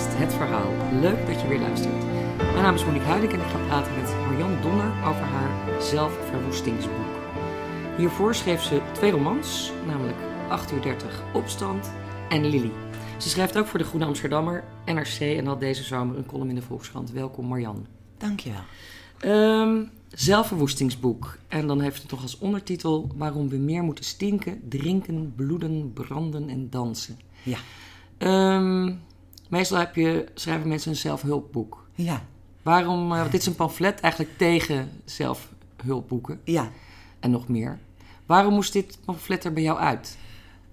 podcast Het Verhaal. Leuk dat je weer luistert. Mijn naam is Monique Huidik en ik ga praten met Marjan Donner over haar zelfverwoestingsboek. Hiervoor schreef ze twee romans, namelijk 8 uur 30 Opstand en Lily. Ze schrijft ook voor de Groene Amsterdammer, NRC en had deze zomer een column in de Volkskrant. Welkom Marjan. Dankjewel. Um, zelfverwoestingsboek. En dan heeft het toch als ondertitel waarom we meer moeten stinken, drinken, bloeden, branden en dansen. Ja. Um, meestal heb je, schrijven mensen een zelfhulpboek. Ja. Waarom, uh, want dit is een pamflet eigenlijk tegen zelfhulpboeken. Ja. En nog meer. Waarom moest dit pamflet er bij jou uit?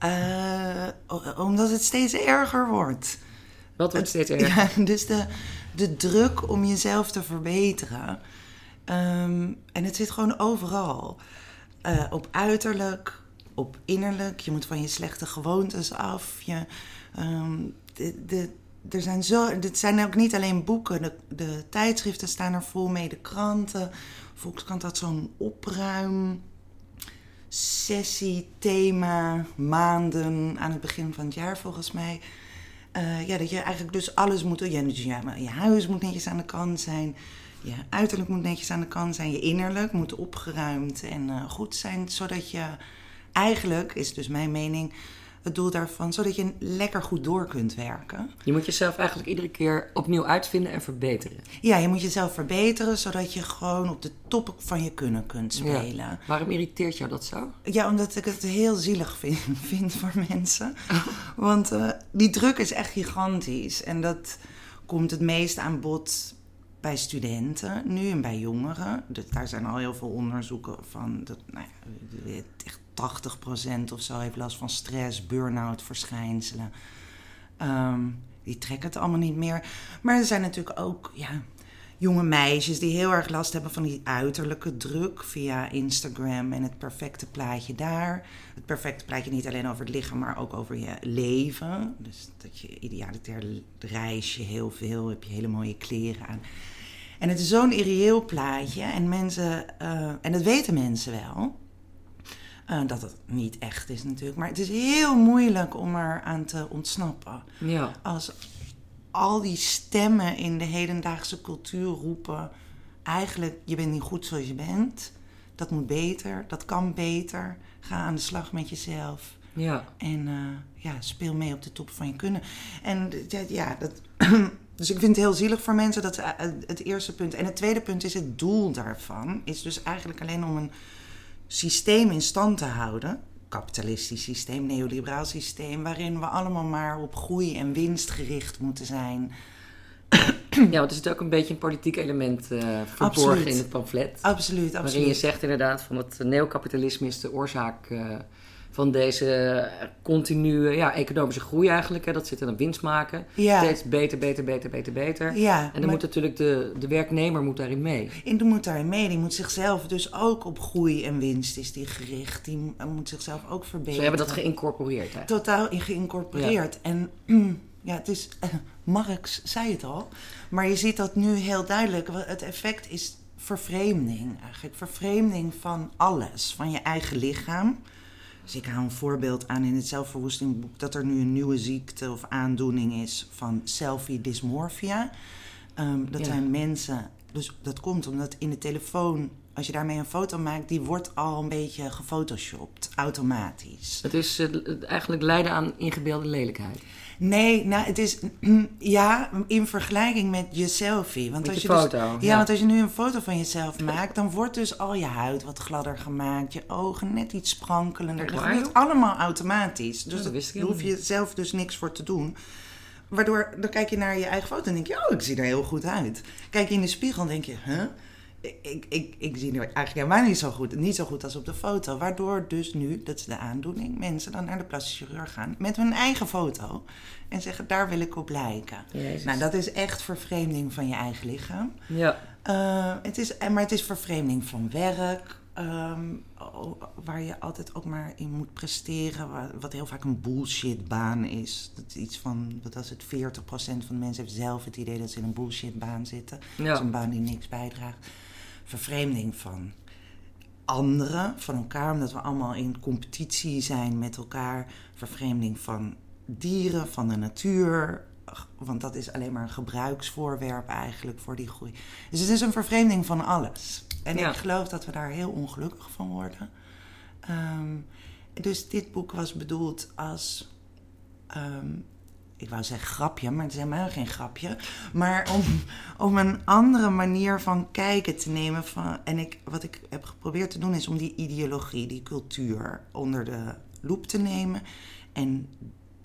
Uh, omdat het steeds erger wordt. Wat wordt steeds erger? Ja, dus de, de druk om jezelf te verbeteren. Um, en het zit gewoon overal. Uh, op uiterlijk, op innerlijk. Je moet van je slechte gewoontes af. Je, um, de, de, er zijn zo, dit zijn ook niet alleen boeken. De, tijdschriften staan er vol mee. De kranten. Volkskrant had zo'n opruim sessie, thema, maanden aan het begin van het jaar volgens mij. Uh, ja, dat je eigenlijk dus alles moet doen. Ja, dus je huis moet netjes aan de kant zijn. Je uiterlijk moet netjes aan de kant zijn. Je innerlijk moet opgeruimd en uh, goed zijn. Zodat je eigenlijk, is dus mijn mening, het doel daarvan, zodat je lekker goed door kunt werken. Je moet jezelf eigenlijk iedere keer opnieuw uitvinden en verbeteren. Ja, je moet jezelf verbeteren, zodat je gewoon op de top van je kunnen kunt spelen. Ja. Waarom irriteert jou dat zo? Ja, omdat ik het heel zielig vind, vind voor mensen. Want uh, die druk is echt gigantisch. En dat komt het meest aan bod bij studenten nu en bij jongeren. Dus daar zijn al heel veel onderzoeken van. Dat, nou ja, echt 80% of zo heeft last van stress, burn-out verschijnselen. Um, die trekken het allemaal niet meer. Maar er zijn natuurlijk ook ja, jonge meisjes die heel erg last hebben van die uiterlijke druk via Instagram en het perfecte plaatje daar. Het perfecte plaatje niet alleen over het lichaam, maar ook over je leven. Dus dat je idealitair reis je heel veel, heb je hele mooie kleren aan. En het is zo'n irreëel plaatje en mensen, uh, en dat weten mensen wel. Uh, dat het niet echt is natuurlijk. Maar het is heel moeilijk om er aan te ontsnappen. Ja. Als al die stemmen in de hedendaagse cultuur roepen... eigenlijk, je bent niet goed zoals je bent. Dat moet beter, dat kan beter. Ga aan de slag met jezelf. Ja. En uh, ja, speel mee op de top van je kunnen. En ja, dat... Dus ik vind het heel zielig voor mensen, dat het eerste punt. En het tweede punt is het doel daarvan. Is dus eigenlijk alleen om een systeem in stand te houden. Kapitalistisch systeem, neoliberaal systeem. Waarin we allemaal maar op groei en winst gericht moeten zijn. Ja, want er zit ook een beetje een politiek element uh, verborgen absoluut. in het pamflet. Absoluut, absoluut. Waarin je zegt inderdaad van het neocapitalisme is de oorzaak uh, van deze continue ja, economische groei eigenlijk. Hè. Dat zit in een winst maken. Ja. Steeds beter, beter, beter, beter, beter. Ja, en dan maar- moet natuurlijk de, de werknemer moet daarin mee. En die moet daarin mee. Die moet zichzelf dus ook op groei en winst is die gericht. Die mo- moet zichzelf ook verbeteren. Ze hebben dat geïncorporeerd. Hè. totaal geïncorporeerd. En mm, ja, het is. Marx zei het al. Maar je ziet dat nu heel duidelijk. Het effect is vervreemding eigenlijk. Vervreemding van alles. Van je eigen lichaam. Dus ik hou een voorbeeld aan in het zelfverwoestingboek dat er nu een nieuwe ziekte of aandoening is van selfie dysmorphia. Ehm, dat Ja. zijn mensen, dus dat komt omdat in de telefoon, als je daarmee een foto maakt, die wordt al een beetje gefotoshopt, automatisch. Het is eh, eigenlijk lijden aan ingebeelde lelijkheid. Nee, nou, het is ja, in vergelijking met je selfie. Want Met als je dus- foto, ja, ja. want als je nu een foto van jezelf maakt, dan wordt dus al je huid wat gladder gemaakt, je ogen net iets sprankelender. Dat gebeurt allemaal automatisch. Dus ik daar hoef je zelf dus niks voor te doen. Waardoor, dan kijk je naar je eigen foto en denk je, oh, ik zie er heel goed uit. Kijk je in de spiegel en denk je, huh? Ik, ik, ik, zie er eigenlijk helemaal niet zo goed. Niet zo goed als op de foto. Waardoor dus nu, dat is de aandoening, mensen dan naar de plastische chirurg gaan met hun eigen foto. En zeggen, daar wil ik op lijken. Jezus. Nou, dat is echt vervreemding van je eigen lichaam. Ja. Uh, het is, maar het is vervreemding van werk. ehm, waar je altijd ook maar in moet presteren. wa- Wat heel vaak een bullshitbaan is. Dat is iets van, wat was het, 40% van de mensen heeft zelf het idee dat ze in een bullshitbaan zitten. Ja. Dat is een baan die niks bijdraagt. Vervreemding van anderen, van elkaar, omdat we allemaal in competitie zijn met elkaar. Vervreemding van dieren, van de natuur. Want dat is alleen maar een gebruiksvoorwerp eigenlijk voor die groei. Dus het is een vervreemding van alles. En Ja. ik geloof dat we daar heel ongelukkig van worden. Ehm, dus dit boek was bedoeld als. ehm, ik wou zeggen grapje, maar het is helemaal geen grapje. Maar om, om een andere manier van kijken te nemen. Van, en ik, wat ik heb geprobeerd te doen is om die ideologie, die cultuur onder de loep te nemen. En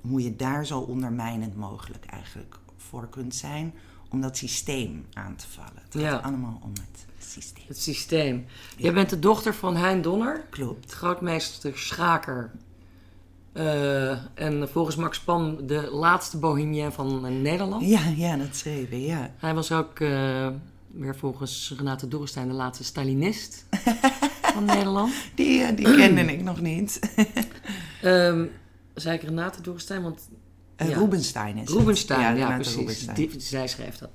hoe je daar zo ondermijnend mogelijk eigenlijk voor kunt zijn. Om dat systeem aan te vallen. Het gaat Ja. allemaal om het systeem. Het systeem. Jij bent de dochter van Hein Donner, Klopt. grootmeester schaker. Eh, en volgens Max Pan de laatste bohemien van eh, Nederland. Ja, ja, dat je, ja. Hij was ook eh, weer volgens Renate Dorrestein de laatste Stalinist van Nederland. Die, die kende ik nog niet. Ehm zei ik Renate Dorrestein, want Ja. Rubenstein is het. Rubenstein, ja, precies. Rubenstein. Die, zij schreef dat.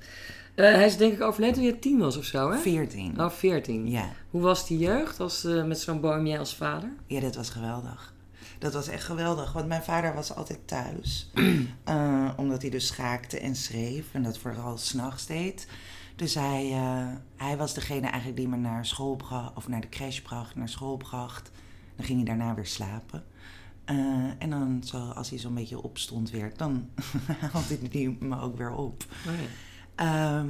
Hij is denk ik overleden toen je tien was of zo, hè? 14. Oh, veertien. Ja. Hoe was die jeugd als, met zo'n bohemien als vader? ja, dat was geweldig. Dat was echt geweldig, want mijn vader was altijd thuis. Eh, omdat hij dus schaakte en schreef en dat vooral s'nachts deed. Dus hij, eh, hij was degene eigenlijk die me naar school bracht, of naar de crash bracht, naar school bracht. Dan ging hij daarna weer slapen. Eh, en dan, zo, als hij zo'n beetje opstond weer, dan haalde hij me ook weer op. Oh, ja. Ehm,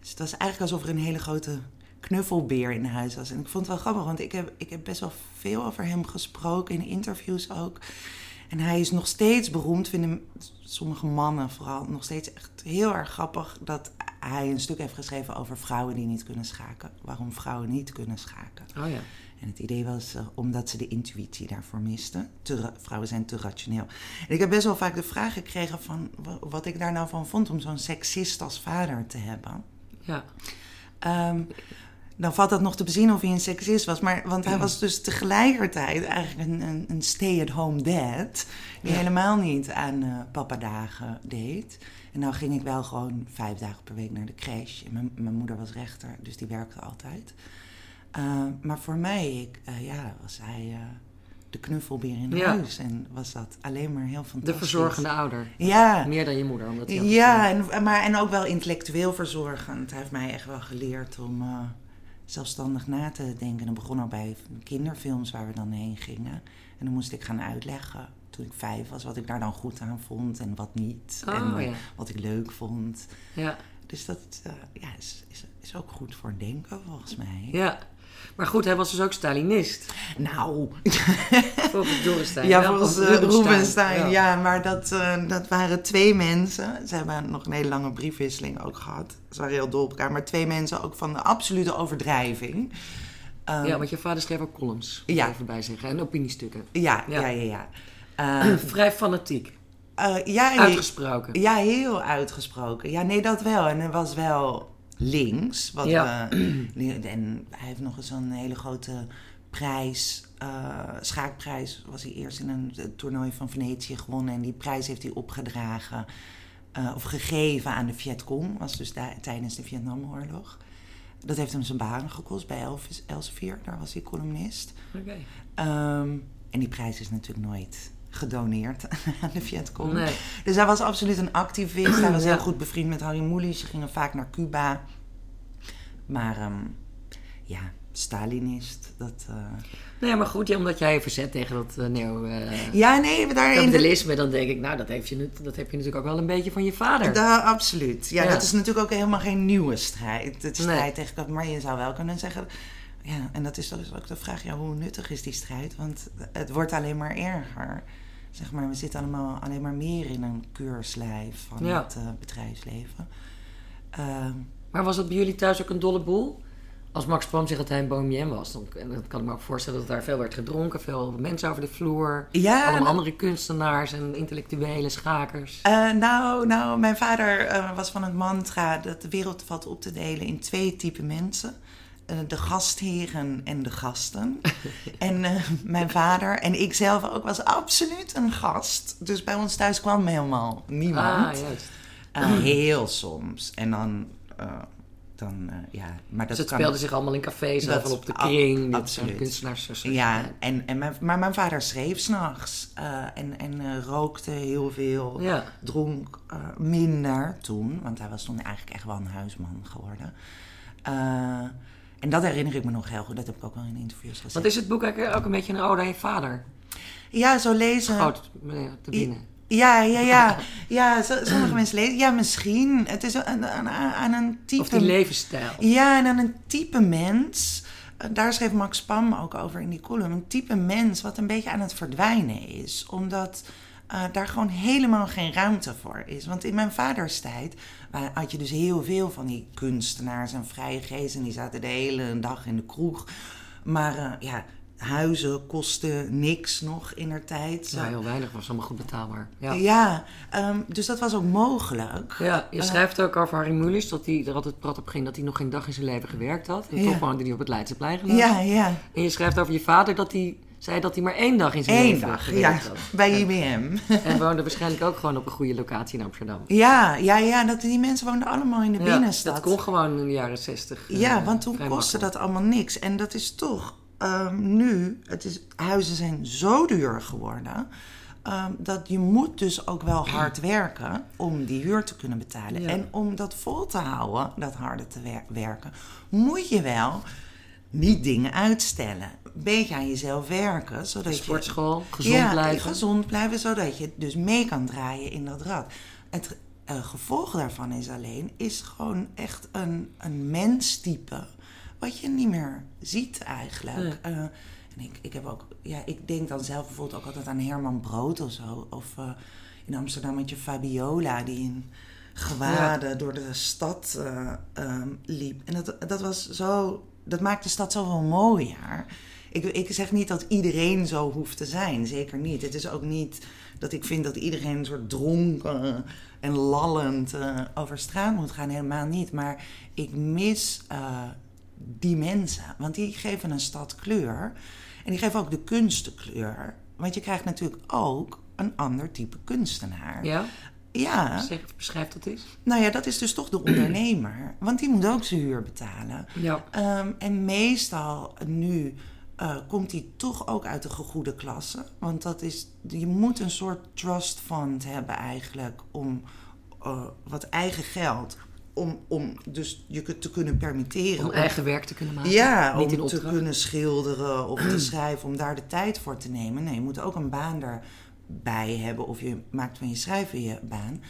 dus het was eigenlijk alsof er een hele grote knuffelbeer in huis was. En ik vond het wel grappig, want ik heb, ik heb best wel veel over hem gesproken, in interviews ook. En hij is nog steeds beroemd, vinden sommige mannen vooral nog steeds echt heel erg grappig dat hij een stuk heeft geschreven over vrouwen die niet kunnen schaken. Waarom vrouwen niet kunnen schaken. Oh ja. En het idee was eh, omdat ze de intuïtie daarvoor misten. Vrouwen zijn te rationeel. En ik heb best wel vaak de vraag gekregen van wa- wat ik daar nou van vond om zo'n seksist als vader te hebben. Ja. Ehm, dan valt dat nog te bezien of hij een seksist was. Maar, want hij was dus tegelijkertijd eigenlijk een, een, een stay-at-home dad. Die Ja. helemaal niet aan eh papadagen deed. En nou ging ik wel gewoon vijf dagen per week naar de crash. En mijn, mijn moeder was rechter, dus die werkte altijd. Eh, maar voor mij, ik, eh, ja, was hij de knuffelbeer in Ja. huis. En was dat alleen maar heel fantastisch. De verzorgende ouder. Ja, Meer dan je moeder, omdat ja en, maar, en ook wel intellectueel verzorgend. Hij heeft mij echt wel geleerd om zelfstandig na te denken. En begon al bij kinderfilms waar we dan heen gingen. En dan moest ik gaan uitleggen, toen ik vijf was, wat ik daar dan goed aan vond en wat niet. Oh, en eh, ja. wat ik leuk vond. Ja. Dus dat eh, ja, is, is, is ook goed voor denken, volgens mij. ja. Maar goed, hij was dus ook Stalinist. Nou, Volgens Dorrestein. Ja, volgens eh, Rubenstein. Ja. Ja. maar dat, eh, dat waren twee mensen. Ze hebben nog een hele lange briefwisseling ook gehad. Ze waren heel dol op elkaar. Maar twee mensen ook van de absolute overdrijving. Ehm, Ja, want je vader schreef ook columns. moet Ja. Even bij zeggen. En opiniestukken. ja, Ja. ja, ja, ja. Eh, Vrij fanatiek. eh, ja, en- Uitgesproken. ja, heel uitgesproken. Ja, nee, dat wel. En hij was wel links. Wat Ja. we- en hij heeft nog eens een hele grote prijs, eh, schaakprijs, was hij eerst in een eh, toernooi van Venetië gewonnen. En die prijs heeft hij opgedragen, eh, of gegeven aan de Vietcong. Was dus tijdens de Vietnamoorlog. Dat heeft hem zijn baan gekost bij Elsevier, daar was hij columnist. Oké. Ehm, en die prijs is natuurlijk nooit gedoneerd aan de Vietcong. Nee. Dus hij was absoluut een activist. Hij was Ja. heel goed bevriend met Harry Mulisch. Ze gingen vaak naar Cuba. Maar ehm, ja, Stalinist, dat... eh, Nee, maar goed, ja, omdat jij je verzet tegen dat uh, neo uh, Ja, nee, daarin... kapitalisme, dan denk ik, nou, dat, heeft je, dat heb je natuurlijk ook wel een beetje van je vader. Da, absoluut. Ja, Ja. dat is natuurlijk ook helemaal geen nieuwe strijd. Het is Nee. strijd tegen. Maar je zou wel kunnen zeggen... Ja, en dat is dus ook de vraag, ja, hoe nuttig is die strijd? Want het wordt alleen maar erger. Zeg maar, we zitten allemaal alleen maar meer in een keurslijf van Ja. het eh, bedrijfsleven. Ehm, Maar was dat bij jullie thuis ook een dolle boel? Als Max Pam zegt dat hij een bohemien was, dan, en dan kan ik me ook voorstellen dat daar veel werd gedronken, veel mensen over de vloer, ja, allemaal andere kunstenaars en intellectuele schakers. Eh, nou, nou, mijn vader eh, was van het mantra dat de wereld valt op te delen in twee typen mensen. Eh, de gastheren en de gasten. en eh, mijn vader en ik zelf ook was absoluut een gast. Dus bij ons thuis kwam helemaal niemand. Ah, juist. Eh, heel soms. En dan, dan, ja. Maar dat dus het kan- speelde zich allemaal in cafés, Dat- op de kring, absoluut. kunstenaars. Ja, jij. en, en mijn, maar mijn vader schreef s'nachts en, en rookte heel veel, Ja. dronk minder toen, want hij was toen eigenlijk echt wel een huisman geworden. En dat herinner ik me nog heel goed, dat heb ik ook wel in interviews gezegd. Want is het boek eigenlijk ook een beetje een ode aan je vader? Ja, zo lezen. Groot meneer te binnen. Ja, ja, ja. ja sommige mensen lezen. Ja, misschien. Het is aan, aan, aan een type... Of die levensstijl. Ja, en aan een type mens. Daar schreef Max Pam ook over in die column. Een type mens wat een beetje aan het verdwijnen is. Omdat uh, daar gewoon helemaal geen ruimte voor is. Want in mijn vaders tijd had je dus heel veel van die kunstenaars en vrije geesten. Die zaten de hele dag in de kroeg. Maar uh, ja, huizen kosten niks nog in haar tijd. Ja, heel weinig was allemaal goed betaalbaar. Ja, ja um, dus dat was ook mogelijk. Ja, je schrijft uh, ook over Harry Mulisch dat hij er altijd prat op ging dat hij nog geen dag in zijn leven gewerkt had. En ja. toch woonde hij op het Leidseplein geloof Ja, ja. En je schrijft over je vader dat hij zei dat hij maar één dag in zijn Eén leven dag, gewerkt ja, had. bij IBM. En woonde waarschijnlijk ook gewoon op een goede locatie in Amsterdam. Ja, ja, ja dat, die mensen woonden allemaal in de ja, binnenstad. Dat kon gewoon in de jaren zestig. Ja, uh, want toen kostte dat allemaal niks. En dat is toch um, nu, het is, huizen zijn zo duur geworden. Um, dat je moet dus ook wel hard werken om die huur te kunnen betalen. Ja. En om dat vol te houden, dat harde te wer werken, moet je wel niet dingen uitstellen. Een beetje aan jezelf werken. Zodat Sportschool, je, gezond ja, blijven. gezond blijven, zodat je dus mee kan draaien in dat rad. Het uh, gevolg daarvan is alleen, is gewoon echt een, een menstype wat je niet meer ziet eigenlijk. Ja. Uh, en ik, ik heb ook, ja, ik denk dan zelf bijvoorbeeld ook altijd aan Herman Brood of zo. Of uh, in Amsterdam had je Fabiola die in gewaden ja. door de stad um, liep. En dat, dat was zo, dat maakt de stad zoveel mooier. Ik, ik zeg niet dat iedereen zo hoeft te zijn, zeker niet. Het is ook niet dat ik vind dat iedereen een soort dronken en lallend uh, over straat moet gaan, helemaal niet. Maar ik mis uh, die mensen, want die geven een stad kleur. En die geven ook de kunst kleur. Want je krijgt natuurlijk ook een ander type kunstenaar. Ja? Ja. Zeg, beschrijf dat eens. Nou ja, dat is dus toch de ondernemer. Want die moet ook zijn huur betalen. Ja. Um, en meestal nu uh, komt hij toch ook uit de gegoede klasse. Want dat is, je moet een soort trust fund hebben eigenlijk om uh, wat eigen geld om, om dus je te kunnen permitteren. Om eigen werk te kunnen maken. Ja, Niet om te kunnen schilderen of te schrijven, om daar de tijd voor te nemen. Nee, je moet ook een baan erbij hebben of je maakt van je schrijven je baan.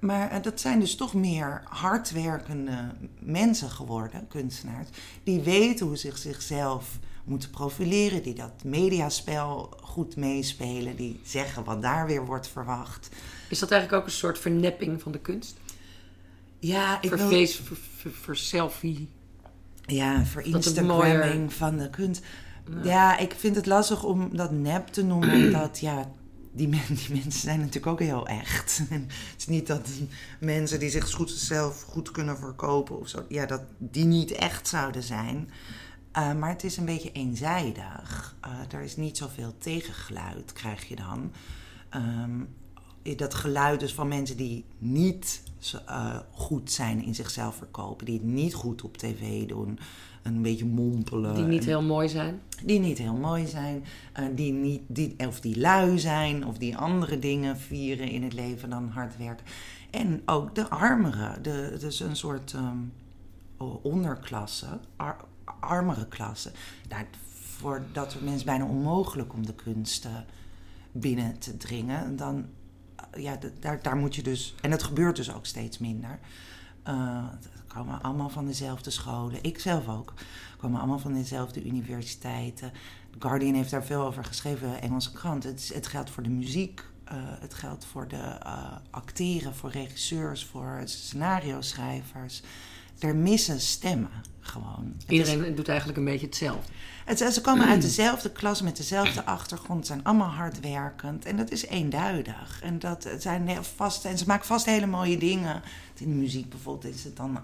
Maar uh, dat zijn dus toch meer hardwerkende mensen geworden, kunstenaars, die weten hoe ze zichzelf moeten profileren, die dat mediaspel goed meespelen, die zeggen wat daar weer wordt verwacht. Is dat eigenlijk ook een soort vernepping van de kunst? Ja, ik voor wil... voor, selfie. Ja, voor Instagramming mooier... van de kunst. Ja. ja. ik vind het lastig om dat nep te noemen, omdat ja, die, die mensen zijn natuurlijk ook heel echt. Het is niet dat mensen die zich goed, zelf goed kunnen verkopen of zo, ja, dat die niet echt zouden zijn. Uh, maar het is een beetje eenzijdig. Uh, er is niet zoveel tegengeluid, krijg je dan. Um, dat geluid dus van mensen die niet uh, goed zijn in zichzelf verkopen, die het niet goed op tv doen, een beetje mompelen. Die niet heel mooi zijn. Die niet heel mooi zijn, uh, die niet, die, of die lui zijn, of die andere dingen vieren in het leven dan hard werken. En ook de armeren, de, dus een soort um, onderklasse, ar, armere klasse. Daar, voor dat soort mensen bijna onmogelijk om de kunsten binnen te dringen. Dan ja, daar, daar moet je dus. En dat gebeurt dus ook steeds minder. Uh, komen allemaal van dezelfde scholen. Ik zelf ook. Komen allemaal van dezelfde universiteiten. The Guardian heeft daar veel over geschreven, Engelse krant. Het, geldt voor de muziek. Uh, het geldt voor de uh, acteren, voor regisseurs, voor scenario-schrijvers. Er missen stemmen gewoon. Iedereen is, doet eigenlijk een beetje hetzelfde. Het, ze komen uit dezelfde klas met dezelfde achtergrond, zijn allemaal hardwerkend en dat is eenduidig. En dat zijn vast, en ze maken vast hele mooie dingen. In de muziek bijvoorbeeld is het dan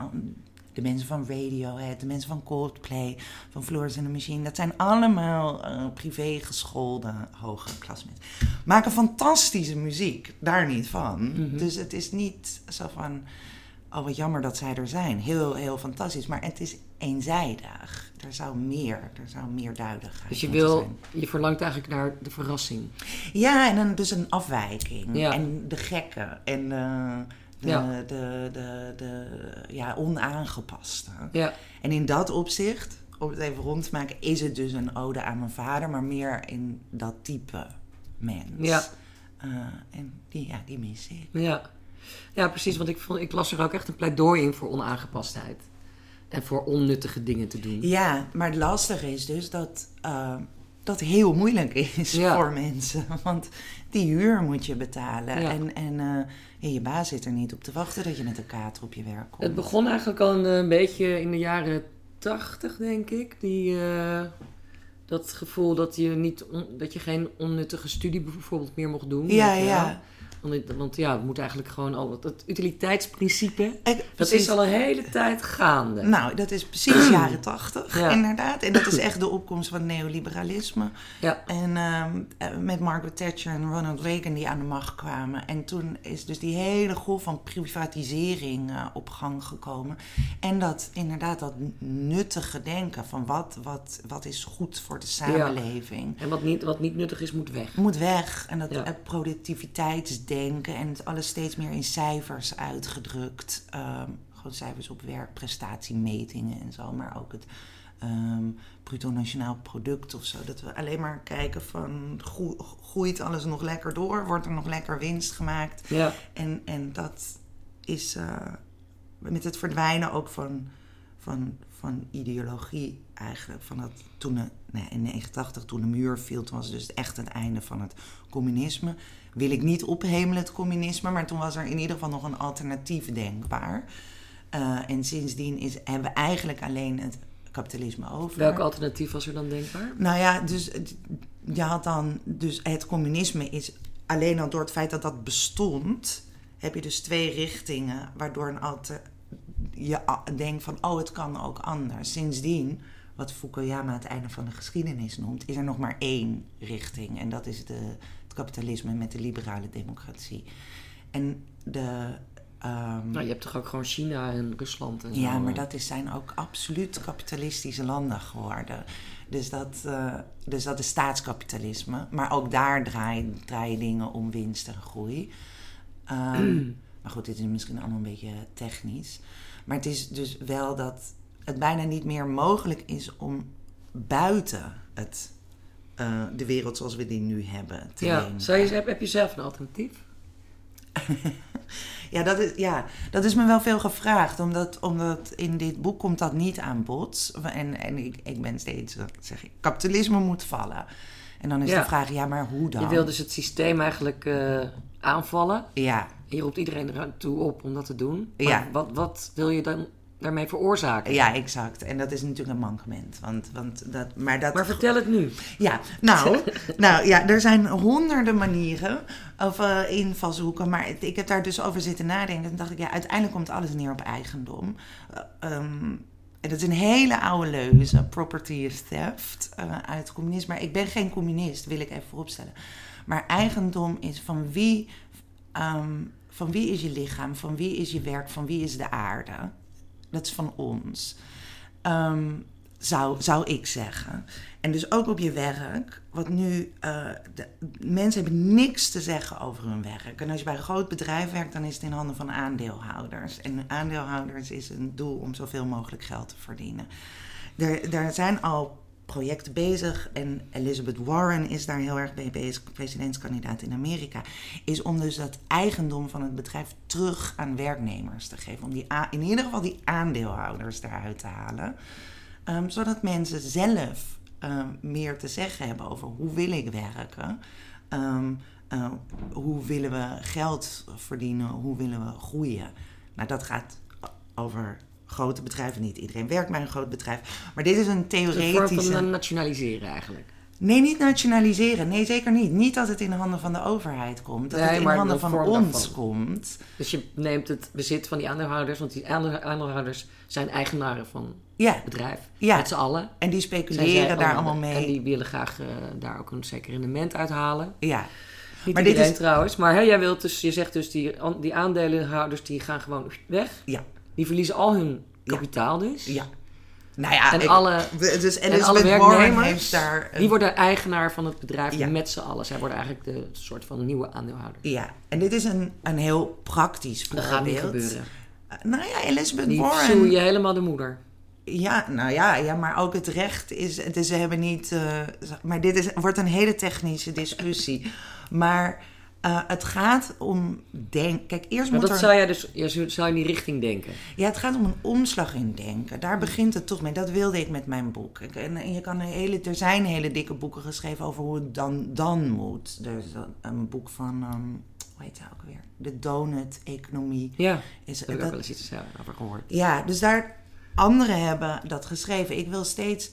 de mensen van Radiohead, de mensen van Coldplay, van Florence and the Machine. Dat zijn allemaal uh, privé geschoolde hoge klasmensen. Maken fantastische muziek, daar niet van. Mm -hmm. Dus het is niet zo van oh wat jammer dat zij er zijn. Heel, heel fantastisch. Maar het is eenzijdig. Er zou meer, er zou meer duidelijkheid Dus je wil, zijn. je verlangt eigenlijk naar de verrassing. Ja, en dan dus een afwijking. Ja. En de gekke. En eh, de, Ja. de, de, de, ja, onaangepaste. Ja, En in dat opzicht, om het even rond te maken, is het dus een ode aan mijn vader, maar meer in dat type mens. Ja. Eh, en die, ja, die mis ik. ja. Ja precies. Want ik, vond, ik las er ook echt een pleidooi in voor onaangepastheid. En voor onnuttige dingen te doen. Ja, maar het lastige is dus dat eh, dat heel moeilijk is Ja. voor mensen. Want die huur moet je betalen. Ja. En, en eh, je baas zit er niet op te wachten dat je met een kater op je werk komt. Het begon eigenlijk al een, een beetje in de jaren tachtig, denk ik. Die, eh, dat gevoel dat je, niet on- dat je geen onnuttige studie bijvoorbeeld meer mocht doen. Ja, ja. Want, want ja, het moet eigenlijk gewoon al... Het, het utiliteitsprincipe, Ik- dat is al een hele tijd gaande. Nou, dat is precies jaren tachtig, Ja. inderdaad. En dat is echt de opkomst van neoliberalisme. Ja, En ehm, eh, met Margaret Thatcher en Ronald Reagan die aan de macht kwamen. En toen is dus die hele golf van privatisering eh, op gang gekomen. En dat inderdaad dat nuttige denken van wat, wat, wat is goed voor de samenleving. en wat niet, wat niet nuttig is, moet weg. Moet weg. En dat Ja. Productiviteitsdenken en het alles steeds meer in cijfers uitgedrukt. Ehm, gewoon cijfers op werk, prestatiemetingen en zo. Maar ook het ehm bruto nationaal product of zo. Dat we alleen maar kijken van groe- groeit alles nog lekker door? Wordt er nog lekker winst gemaakt? Ja, En, en dat is eh, met het verdwijnen ook van, van, van ideologie eigenlijk. Van dat toen de, nee, in 89 toen de muur viel, toen was dus echt het einde van het communisme. Wil ik niet ophemelen het communisme, maar toen was er in ieder geval nog een alternatief denkbaar. Eh, en sindsdien is, hebben we eigenlijk alleen het kapitalisme over. welk alternatief was er dan denkbaar? Nou ja, dus je had dan dus het communisme is alleen al door het feit dat dat bestond, heb je dus twee richtingen waardoor een alter, je denkt van oh het kan ook anders. Sindsdien, wat Fukuyama het einde van de geschiedenis noemt, is er nog maar één richting en dat is de, het kapitalisme met de liberale democratie. En de ehm, Nou, je hebt toch ook gewoon China en Rusland en zo. ja, maar eh. dat is, zijn ook absoluut kapitalistische landen geworden. Dus dat, eh, dus dat is staatskapitalisme. Maar ook daar draaien, draaien dingen om winst en groei. Ehm, maar goed, dit is misschien allemaal een beetje technisch. Maar het is dus wel dat het bijna niet meer mogelijk is om buiten het, eh, de wereld zoals we die nu hebben te Ja, leven. zou je, heb, heb je zelf een alternatief? Ja dat, is, ja, dat is me wel veel gevraagd. Omdat, omdat in dit boek komt dat niet aan bod. En, en ik, ik ben steeds, zeg ik, kapitalisme moet vallen. En dan is Ja. de vraag, ja, maar hoe dan? Je wil dus het systeem eigenlijk eh, aanvallen. Ja, En je roept iedereen ertoe op om dat te doen. Maar Ja. wat, wat wil je dan daarmee veroorzaken? ja, exact. En dat is natuurlijk een mankement. Want, want dat, maar dat, Maar vertel het nu. Ja, nou, nou ja, er zijn honderden manieren of eh, invalshoeken. Maar ik heb daar dus over zitten nadenken. En dacht ik, ja, uiteindelijk komt alles neer op eigendom. Eh, ehm, en dat is een hele oude leuze. Property is theft eh, uit het communisme. Maar ik ben geen communist, wil ik even vooropstellen. Maar eigendom is van wie, ehm, van wie is je lichaam? Van wie is je werk? Van wie is de aarde? Dat is van ons. Ehm, zou, zou ik zeggen. En dus ook op je werk. Want nu, eh, de, mensen hebben niks te zeggen over hun werk. En als je bij een groot bedrijf werkt, dan is het in handen van aandeelhouders. En aandeelhouders is een doel om zoveel mogelijk geld te verdienen. Er, er zijn al projecten bezig en Elizabeth Warren is daar heel erg mee bezig, presidentskandidaat in Amerika, is om dus dat eigendom van het bedrijf terug aan werknemers te geven. Om die, in ieder geval die aandeelhouders eruit te halen. Ehm, zodat mensen zelf ehm, meer te zeggen hebben over hoe wil ik werken. Ehm, eh, hoe willen we geld verdienen? Hoe willen we groeien? Nou, dat gaat over grote bedrijven. Niet iedereen werkt bij een groot bedrijf. Maar dit is een Een vorm theoretische... van nationaliseren eigenlijk. Nee, niet nationaliseren. Nee, zeker niet. Niet dat het in de handen van de overheid komt. Dat Nee, het in de handen de van ons daarvan. komt. Dus je neemt het bezit van die aandeelhouders, want die aandeel- aandeelhouders zijn eigenaren van Ja, het bedrijf. Ja. Met z'n allen. en die speculeren daar allemaal mee. En die willen graag eh, daar ook een zeker rendement uithalen. Ja. Niet Maar dit is- trouwens. Maar hè, jij wilt dus, je zegt dus die, die aandelenhouders die gaan gewoon weg. Ja. Die verliezen al hun kapitaal dus. Ja. Nou ja, En ik- alle, dus en Elizabeth alle Warren werknemers, daar... een- die worden eigenaar van het bedrijf Ja. met z'n allen. Zij worden eigenlijk de soort van nieuwe aandeelhouder. Ja, en dit is een, een heel praktisch Dat voorbeeld. gaat niet gebeuren. Uh, Nou ja, Elizabeth Die Warren... zoe je helemaal de moeder. Ja, nou ja, ja, maar ook het recht is. Is ze hebben niet. eh, maar dit is, wordt een hele technische discussie. Maar eh, het gaat om. Denk, kijk, eerst Maar moet dat er. zou jij dus je zou in die richting denken. Ja, het gaat om een omslag in denken. Daar begint het toch mee. Dat wilde ik met mijn boek. En, en je kan een hele, er zijn hele dikke boeken geschreven over hoe het dan, dan moet. Er is een- boek van. ehm, hoe heet het ook weer? De donut-economie. Ja, Is, daar heb ik dat- ook wel eens iets over gehoord. Ja, dus daar anderen hebben dat geschreven. Ik wil steeds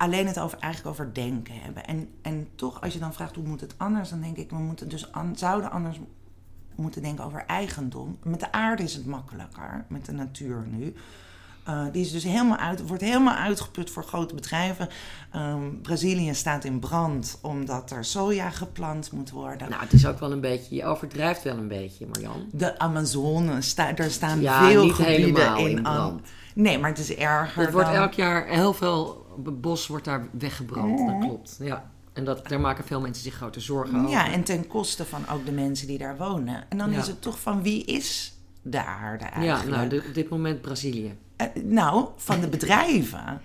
alleen het over, eigenlijk over denken hebben. En, en toch, als je dan vraagt hoe moet het anders, dan denk ik, we moeten dus an- zouden anders moeten denken over eigendom. Met de aarde is het makkelijker, met de natuur nu. Eh, die is dus helemaal uit, wordt helemaal uitgeput voor grote bedrijven. Ehm, Brazilië staat in brand omdat er soja geplant moet worden. Nou, het is ook wel een beetje, je overdrijft wel een beetje, Marjan. De Amazone, sta, daar staan Ja, veel niet gebieden in. brand. Nee, maar het is erger. Er wordt dan- elk jaar heel veel bos wordt daar weggebrand, Oh. dat klopt. Ja. En dat, daar maken veel mensen zich grote zorgen over. Ja, en ten koste van ook de mensen die daar wonen. En dan Ja. is het toch van wie is de aarde Ja, eigenlijk? nou, de- op dit moment Brazilië. Eh, nou, van de bedrijven.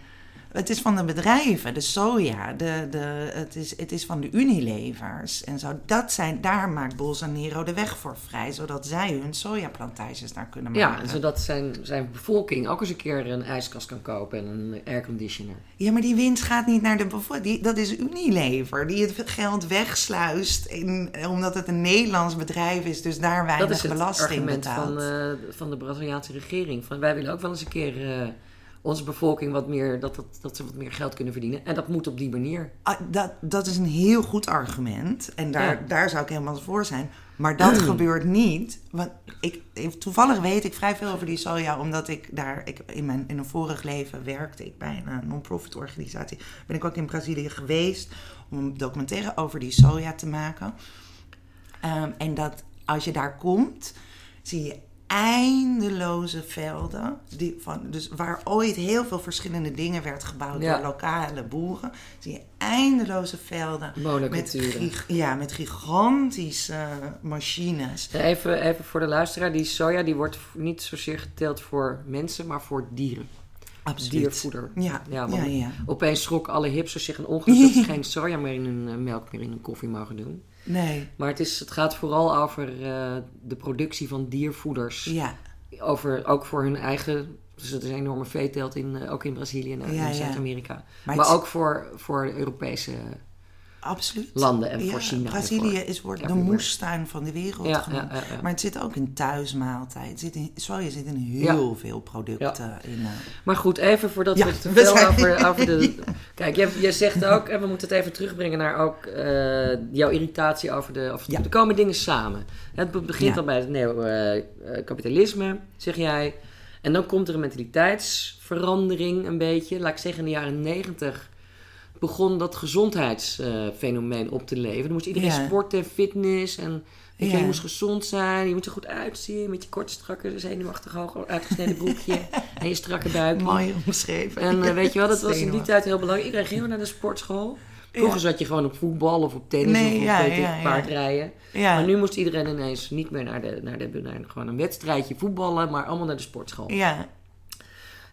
Het is van de bedrijven, de soja, de, de, het, is, het is van de Unilevers en zo. Dat zijn, daar maakt Bolsonaro de weg voor vrij, zodat zij hun sojaplantages daar kunnen Ja, maken. zodat zijn, zijn bevolking ook eens een keer een ijskast kan kopen en een airconditioner. Ja, maar die winst gaat niet naar de bevolking. Dat is Unilever, die het geld wegsluist in, omdat het een Nederlands bedrijf is, dus daar weinig Dat is het belasting argument betaalt. van, eh, van de Braziliaanse regering. Van, wij willen ook wel eens een keer eh, onze bevolking wat meer, dat, dat, dat ze wat meer geld kunnen verdienen. En dat moet op die manier. Ah, dat, dat is een heel goed argument. En daar, Ja. daar zou ik helemaal voor zijn. Maar dat gebeurt niet. Want ik, toevallig weet ik vrij veel over die soja. Omdat ik daar ik, in, mijn, in een vorig leven werkte. Ik bij een non-profit organisatie. Ben ik ook in Brazilië geweest. Om een documentaire over die soja te maken. Ehm, en dat als je daar komt, zie je eindeloze velden. Die van, dus waar ooit heel veel verschillende dingen werd gebouwd Ja. door lokale boeren. Zie je eindeloze velden. Met, ja, met gigantische machines. Even, even voor de luisteraar, die soja die wordt niet zozeer geteld voor mensen, maar voor dieren. Absoluut. Diervoeder. Ja, Ja, ja. Opeens schrokken alle hipsters zich een ongeluk dat ze geen soja meer in hun eh, melk meer in hun koffie mogen doen. Nee, Maar het, is, het gaat vooral over eh, de productie van diervoeders. ja. Over, ook voor hun eigen. Dus het is een enorme veeteelt in, eh, ook in Brazilië en Ja, in ja. Zuid-Amerika. Maar Maar, ook voor, voor Europese Absoluut. landen en Ja, voor China. en Brazilië is, wordt de moestuin van de wereld genoemd. Maar het zit ook in thuismaaltijd. Het zit in, soja zit in heel veel producten. In, eh, Maar goed, even voordat we te we veel zijn- over, over de... Kijk, jij, jij zegt ook, en we moeten het even terugbrengen naar ook eh, jouw irritatie over de... Of. Er komen dingen samen. Het be- begint al bij het neo-kapitalisme, zeg jij. En dan komt er een mentaliteitsverandering een beetje. Laat ik zeggen, in de jaren negentig begon dat gezondheidsfenomeen op te leven. Dan moest iedereen Ja. sporten, fitness en... Ja. je moest gezond zijn, je moet er goed uitzien met je korte, strakke, zenuwachtig hoog uitgesneden broekje en je strakke buik. mooi omschreven. En eh, weet je wel, dat was in die tijd heel belangrijk. Iedereen ging naar de sportschool. Vroeger zat je gewoon op voetbal of op tennis Nee, of op ja, ja, ja. paardrijden. Maar nu moest iedereen ineens niet meer naar, de, naar, de, naar gewoon een wedstrijdje voetballen, maar allemaal naar de sportschool. Ja,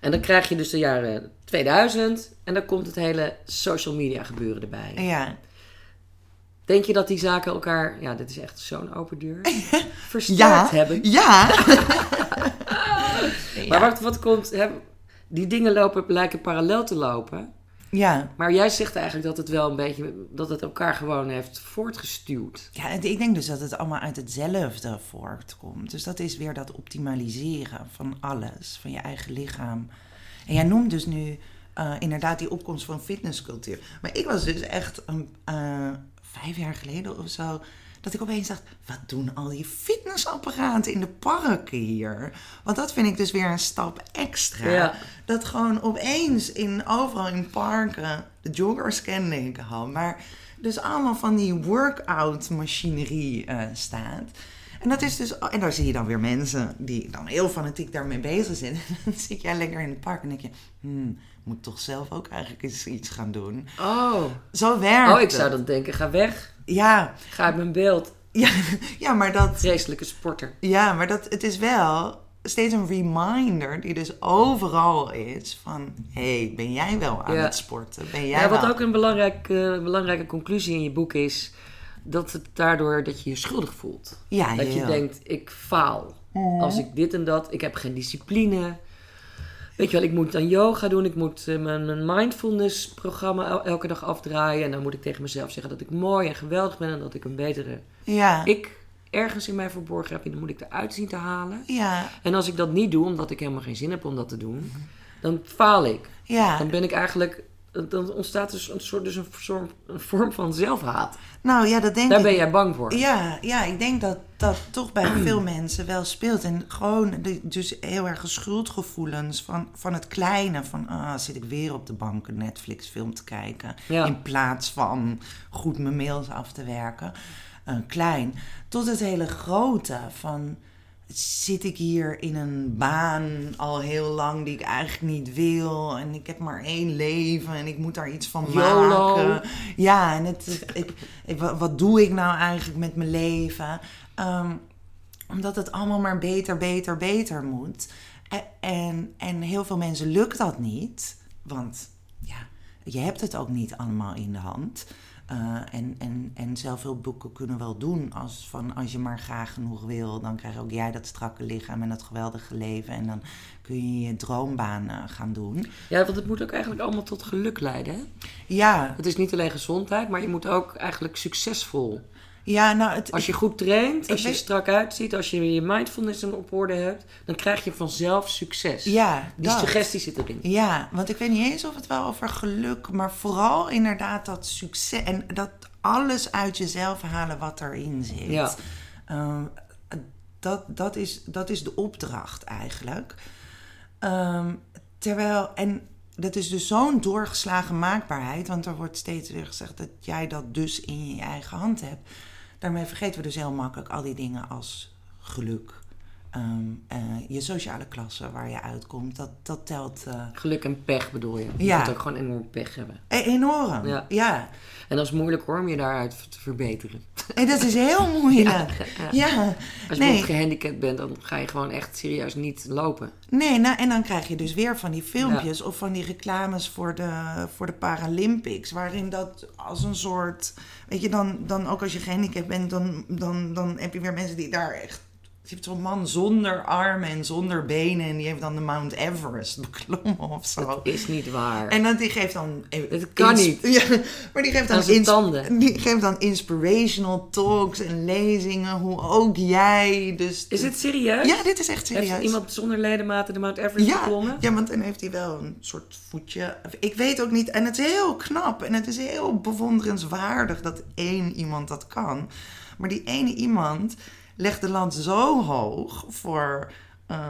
En dan krijg je dus de jaren 2000 en dan komt het hele social media gebeuren erbij. ja. Denk je dat die zaken elkaar, ja, dit is echt zo'n open deur, versterkt Ja, hebben? ja. Maar wat, wat komt, hè, die dingen lopen, lijken parallel te lopen. Ja. Maar jij zegt eigenlijk dat het wel een beetje, dat het elkaar gewoon heeft voortgestuwd. Ja, en ik denk dus dat het allemaal uit hetzelfde voortkomt. Dus dat is weer dat optimaliseren van alles, van je eigen lichaam. En jij noemt dus nu eh, inderdaad die opkomst van fitnesscultuur. Maar ik was dus echt een, eh, vijf jaar geleden of zo Dat ik opeens dacht, wat doen al die fitnessapparaten in de parken hier? Want dat vind ik dus weer een stap extra. Ja. Dat gewoon opeens in, overal in parken, de joggers kende ik al, maar dus allemaal van die workout machinerie eh, staat. En dat is dus, en daar zie je dan weer mensen die dan heel fanatiek daarmee bezig zijn. En dan zit jij lekker in het park en denk je, hmm, moet toch zelf ook eigenlijk eens iets gaan doen. Oh. Zo werkt Oh, ik zou dan denken, ga weg. Ja, Ga uit mijn beeld. ja, ja, maar dat, Vreselijke sporter. ja, maar dat, het is wel steeds een reminder die dus overal is van, hé, hey, ben jij wel aan Ja. het sporten? Ben jij Ja, wat wel... ook een belangrijk, eh, belangrijke conclusie in je boek is... dat het daardoor dat je je schuldig voelt. Ja, Dat je denkt, ik faal. Als ik dit en dat, ik heb geen discipline. Weet je wel, ik moet dan yoga doen. Ik moet eh, mijn, mijn mindfulness programma el- elke dag afdraaien. En dan moet ik tegen mezelf zeggen dat ik mooi en geweldig ben. En dat ik een betere Ja, ik ergens in mij verborgen heb. En dan moet ik eruit zien te halen. ja, En als ik dat niet doe, omdat ik helemaal geen zin heb om dat te doen. Dan faal ik. ja. Dan ben ik eigenlijk... Dan ontstaat dus een soort dus een vorm van zelfhaat. Nou ja, dat denk Daar ik. ben jij bang voor. Ja, ja, ik denk dat dat toch bij veel mensen wel speelt. En gewoon de, dus heel erg schuldgevoelens van, van het kleine. Van, ah, zit ik weer op de bank een Netflix film te kijken. Ja. In plaats van goed mijn mails af te werken. Eh, klein. Tot het hele grote van... Zit ik hier in een baan al heel lang die ik eigenlijk niet wil. En ik heb maar één leven en ik moet daar iets van YOLO. maken. Ja, en het, ik, ik, wat, wat doe ik nou eigenlijk met mijn leven? Ehm, omdat het allemaal maar beter, beter, beter moet. En, en, en heel veel mensen lukt dat niet. Want ja, je hebt het ook niet allemaal in de hand. Eh, en, en, en zelfhulpboeken kunnen wel doen als, van, als je maar graag genoeg wil. Dan krijg ook jij dat strakke lichaam en dat geweldige leven. En dan kun je je droombaan eh, gaan doen. Ja, want het moet ook eigenlijk allemaal tot geluk leiden. Hè? Ja, Het is niet alleen gezondheid, maar je moet ook eigenlijk succesvol. Ja nou het, Als je goed traint, als je weet- strak uitziet, als je je mindfulness op orde hebt, dan krijg je vanzelf succes. ja, Die dat. suggestie zit erin. Ja, want ik weet niet eens of het wel over geluk, maar vooral inderdaad dat succes en dat alles uit jezelf halen wat erin zit. Ja. Ehm, dat, dat, is, dat is de opdracht eigenlijk. Ehm, terwijl, en dat is dus zo'n doorgeslagen maakbaarheid, want er wordt steeds weer gezegd dat jij dat dus in je eigen hand hebt. Daarmee vergeten we dus heel makkelijk al die dingen als geluk. Ehm, eh, je sociale klasse waar je uitkomt, dat, dat telt eh, Geluk en pech bedoel je. Je Ja. moet ook gewoon enorm pech hebben. e- enorm. Ja. Ja. En dat is moeilijk hoor, om je daaruit te verbeteren. En dat is heel moeilijk. Ja. Als je Nee. gehandicapt bent, dan ga je gewoon echt serieus niet lopen. Nee, nou, en dan krijg je dus weer van die filmpjes of van die reclames voor de, voor de Paralympics. Waarin dat als een soort. Weet je, dan, dan ook als je gehandicapt bent, dan, dan, dan heb je weer mensen die daar echt. Je hebt zo'n man zonder armen en zonder benen. En die heeft dan de Mount Everest beklommen of zo. Dat is niet waar. En dan, die geeft dan... Het kan niet. Ja, maar die geeft dan, ins- tanden. die geeft dan inspirational talks en lezingen. Hoe ook jij dus... Is het serieus? Ja, dit is echt serieus. Heeft iemand zonder ledematen de Mount Everest ja, beklommen? ja, want dan heeft hij wel een soort voetje. Ik weet ook niet. En het is heel knap. En het is heel bewonderenswaardig dat één iemand dat kan. Maar die ene iemand legt de lat zo hoog voor... eh,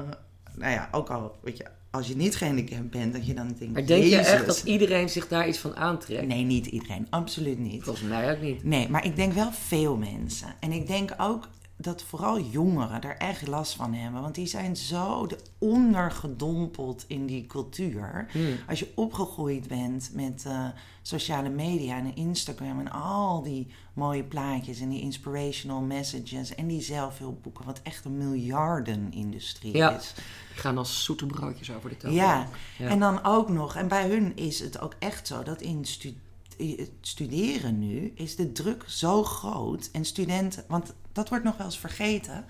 nou ja, ook al, weet je, als je niet gehandicapt bent, dat je dan denkt... Maar denk je echt dat iedereen zich daar iets van aantrekt? Nee, niet iedereen. Absoluut niet. Volgens mij ook niet. Nee, maar ik denk wel veel mensen. En ik denk ook dat vooral jongeren er echt last van hebben. Want die zijn zo de ondergedompeld in die cultuur. Hmm. Als je opgegroeid bent met eh, sociale media en Instagram en al die mooie plaatjes en die inspirational messages en die zelfhulpboeken, wat echt een miljardenindustrie Ja. is. Die gaan als zoete broodjes over de toon. Ja. Ja. en dan ook nog, en bij hun is het ook echt zo dat in stu- eh, het studeren nu is de druk zo groot en studenten, want dat wordt nog wel eens vergeten,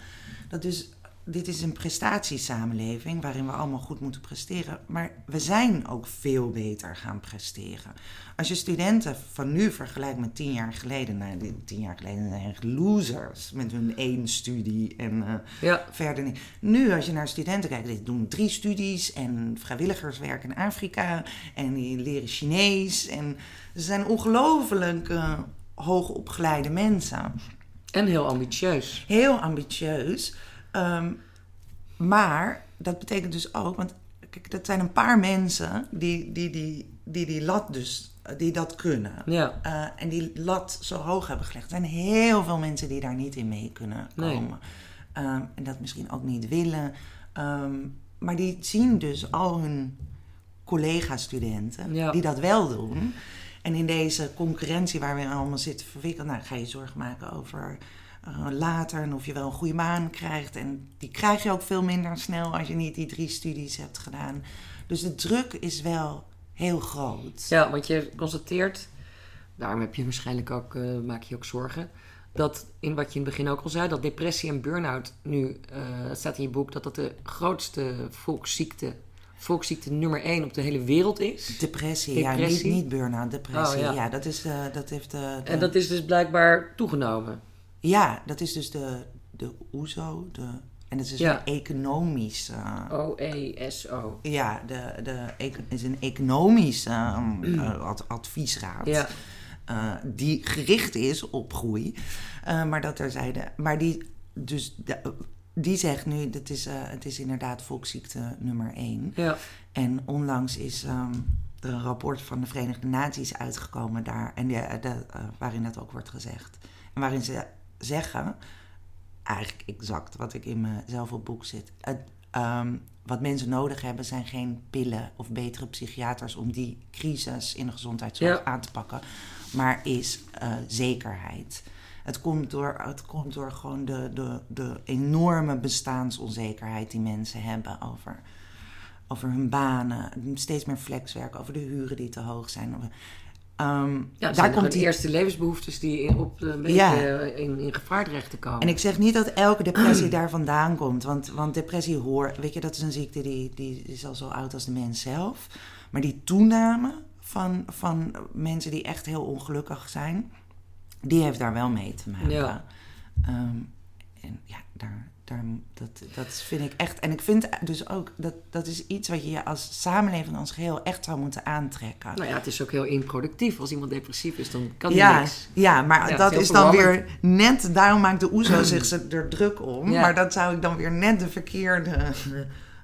dat dus dit is een prestatiesamenleving waarin we allemaal goed moeten presteren, maar we zijn ook veel beter gaan presteren. Als je studenten van nu vergelijkt met tien jaar geleden, nou, tien jaar geleden zijn echt losers met hun één studie en eh, Ja. verder niet. Nu, als je naar studenten kijkt, die doen drie studies en vrijwilligerswerk in Afrika en die leren Chinees. En ze zijn ongelooflijk eh, hoogopgeleide mensen. En heel ambitieus. Heel ambitieus. Ehm, maar dat betekent dus ook, want kijk, dat zijn een paar mensen die die, die, die, die lat dus, die dat kunnen. Ja. Uh, en die lat zo hoog hebben gelegd. Er zijn heel veel mensen die daar niet in mee kunnen Nee. komen. Um, en dat misschien ook niet willen. Um, maar die zien dus al hun collega-studenten Ja. die dat wel doen. En in deze concurrentie waar we allemaal zitten verwikkeld, nou, ga je zorgen maken over uh, later en of je wel een goede baan krijgt. En die krijg je ook veel minder snel als je niet die drie studies hebt gedaan. Dus de druk is wel heel groot. Ja, want je constateert, daarom heb je waarschijnlijk ook, uh, maak je ook zorgen, dat in wat je in het begin ook al zei, dat depressie en burn-out nu, uh, staat in je boek, dat dat de grootste volksziekte, volksziekte nummer één op de hele wereld is. Depressie, Depressie. ja, niet, niet burn-out, depressie. Oh, ja. ja. dat, is, uh, dat heeft de, de, En dat is dus blijkbaar toegenomen. Ja, dat is dus de, de OESO, de, en dat is dus Ja. een economische... O-E-S-O. Ja, de, de, is een economische uh, ad- adviesraad. Ja. uh, die gericht is op groei. Uh, maar dat terzijde. Maar die, dus, de- die zegt nu, dat is, uh, het is inderdaad volksziekte nummer één. Ja. En onlangs is um, er een rapport van de Verenigde Naties uitgekomen daar. En die, de, uh, waarin dat ook wordt gezegd. En waarin ze zeggen, eigenlijk exact wat ik in mezelf op boek zit. Het, um, wat mensen nodig hebben zijn geen pillen of betere psychiaters om die crisis in de gezondheidszorg Ja. aan te pakken, maar is uh, zekerheid. Het komt door, het komt door gewoon de, de, de enorme bestaansonzekerheid die mensen hebben over, over hun banen, steeds meer flexwerk, over de huren die te hoog zijn. Um, Ja, dat zijn de eerste levensbehoeftes die in, op een beetje Ja. in, in gevaar terecht te komen. En ik zeg niet dat elke depressie daar vandaan komt. Want, want depressie hoort, weet je, dat is een ziekte die, die is al zo oud als de mens zelf. Maar die toename van, van mensen die echt heel ongelukkig zijn, die heeft daar wel mee te maken. Ja. Um, en ja, daar, daar, dat, dat vind ik echt. En ik vind dus ook dat dat is iets wat je als samenleving als geheel echt zou moeten aantrekken. Nou ja, het is ook heel improductief. Als iemand depressief is, dan kan hij Ja, niks. ja, maar Ja, dat is dan weer net, daarom maakt de OESO zich er druk om. Ja. Maar dat zou ik dan weer net de verkeerde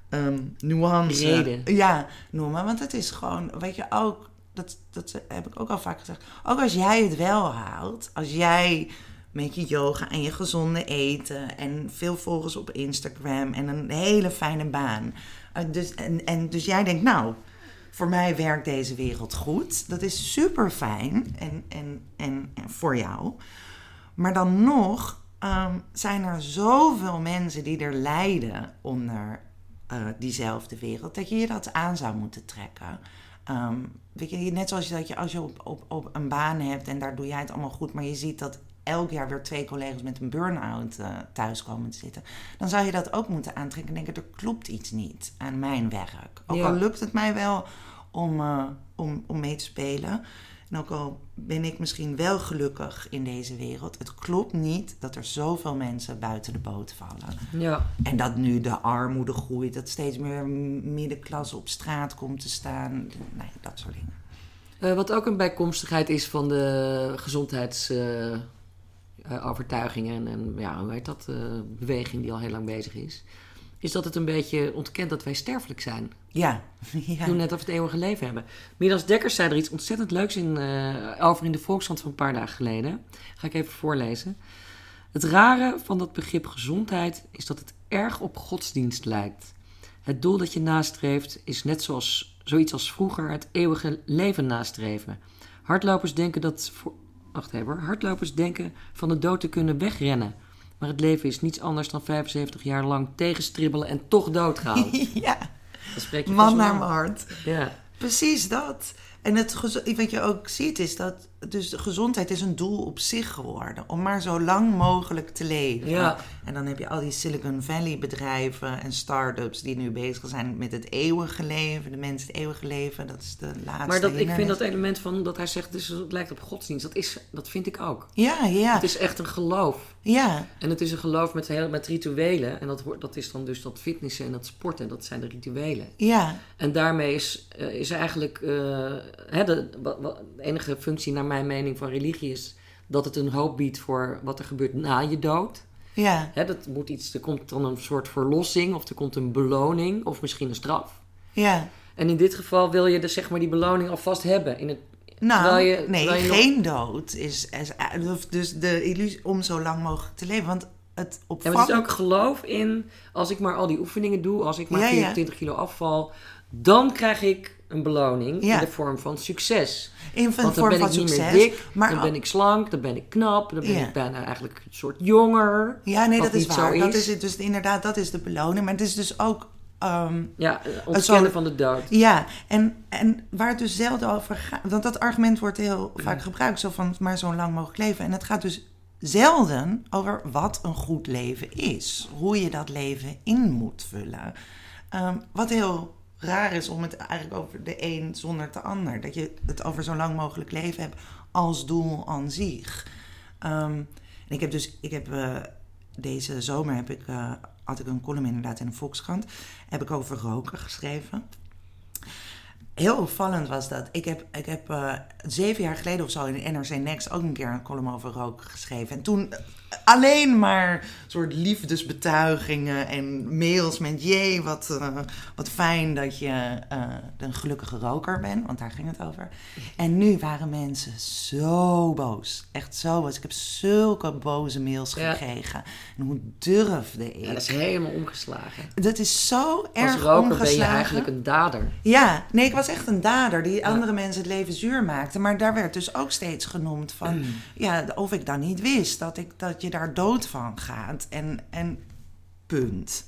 ehm, nuance Reden. Ja, noemen. Want het is gewoon, weet je, ook, dat, dat heb ik ook al vaak gezegd. Ook als jij het wel haalt, als jij met je yoga en je gezonde eten en veel volgers op Instagram en een hele fijne baan. Eh, dus, en, en dus jij denkt, nou, voor mij werkt deze wereld goed. Dat is super fijn en, en, en, voor jou. Maar dan nog ehm, zijn er zoveel mensen die er lijden onder eh, diezelfde wereld, dat je je dat aan zou moeten trekken. Ehm, weet je, net zoals je, dat je als je op, op, op een baan hebt en daar doe jij het allemaal goed, maar je ziet dat elk jaar weer twee collega's met een burn-out uh, thuis komen te zitten, dan zou je dat ook moeten aantrekken en denken: er klopt iets niet aan mijn werk. Ook Ja. al lukt het mij wel om, uh, om, om mee te spelen. En ook al ben ik misschien wel gelukkig in deze wereld, het klopt niet dat er zoveel mensen buiten de boot vallen. Ja. En dat nu de armoede groeit, dat steeds meer middenklasse op straat komt te staan. Nee, dat soort dingen. Uh, wat ook een bijkomstigheid is van de gezondheidsovertuigingen uh, en, en, ja, hoe heet dat, uh, beweging die al heel lang bezig is, is dat het een beetje ontkent dat wij sterfelijk zijn. Ja. ja. Doen net of we het eeuwige leven hebben. Midas Dekkers zei er iets ontzettend leuks in, uh, over in de Volkskrant van een paar dagen geleden. Ga ik even voorlezen. Het rare van dat begrip gezondheid is dat het erg op godsdienst lijkt. Het doel dat je nastreeft is net zoals zoiets als vroeger het eeuwige leven nastreven. Hardlopers denken dat voor... Wacht even, hardlopers denken van de dood te kunnen wegrennen. Maar het leven is niets anders dan 75 jaar lang tegenstribbelen en toch doodgaan. ja. Dat spreek je Man naar mijn hart. Ja. Precies dat. En het, wat je ook ziet is dat dus de gezondheid is een doel op zich geworden. Om maar zo lang mogelijk te leven. Ja. En dan heb je al die Silicon Valley bedrijven en start-ups die nu bezig zijn met het eeuwige leven. De mensen het eeuwige leven, dat is de laatste. Maar dat, ik vind dat element van dat hij zegt dus het lijkt op godsdienst. Dat, is, dat vind ik ook. Ja, ja. Het is echt een geloof. Ja. En het is een geloof met, heel, met rituelen. En dat, wordt- dat is dan dus dat fitnessen en dat sporten. Dat zijn de rituelen. Ja. En daarmee is, eh, is eigenlijk eh, hè, de, de enige functie naar mijn mening van religie is dat het een hoop biedt voor wat er gebeurt na je dood. Ja, Hè, dat moet iets, er komt dan een soort verlossing of er komt een beloning of misschien een straf. ja. En in dit geval wil je dus zeg maar die beloning alvast hebben. In het, Nou, Terwijl je- nee, nog- geen dood is, is dus de illusie om zo lang mogelijk te leven. Want het ja, maar opvallend... het is ook geloof in, als ik maar al die oefeningen doe, als ik maar Ja, ja. 24 kilo afval, dan krijg ik een beloning Ja. in de vorm van succes. in een Want dan vorm ben van ik niet succes. meer dik, maar dan ben ik slank, dan ben ik knap, dan ben Ja. ik bijna eigenlijk een soort jonger. Ja, nee, dat is waar. Dat is. het. Dus inderdaad, dat is de beloning. Maar het is dus ook... ehm, Ja, ontkennen soort- van de dood. ja, en, en waar het dus zelden over gaat... Want dat argument wordt heel vaak gebruikt. Zo van, maar zo lang mogelijk leven. En het gaat dus zelden over wat een goed leven is. Hoe je dat leven in moet vullen. Ehm, wat heel raar is om het eigenlijk over de een zonder de ander. Dat je het over zo lang mogelijk leven hebt als doel aan zich. Ehm, en ik heb dus, ik heb eh, deze zomer heb ik, eh, had ik een column inderdaad in de Volkskrant. Heb ik over roken geschreven. Heel opvallend was dat. Ik heb, ik heb eh, zeven jaar geleden of zo in NRC Next ook een keer een column over roken geschreven. En toen alleen maar soort liefdesbetuigingen en mails met... jee, wat, eh, wat fijn dat je eh, een gelukkige roker bent. Want daar ging het over. En nu waren mensen zo boos. Echt zo boos. Ik heb zulke boze mails Ja. gekregen. En hoe durfde ik? Ja, dat is helemaal omgeslagen. Dat is zo erg Als roker omgeslagen. ben je eigenlijk een dader. Ja, nee, ik was echt een dader die andere mensen het leven zuur maakte. Maar daar werd dus ook steeds genoemd van... Mm. ja, of ik dan niet wist dat, ik, dat je daar dood van gaat. En, en punt.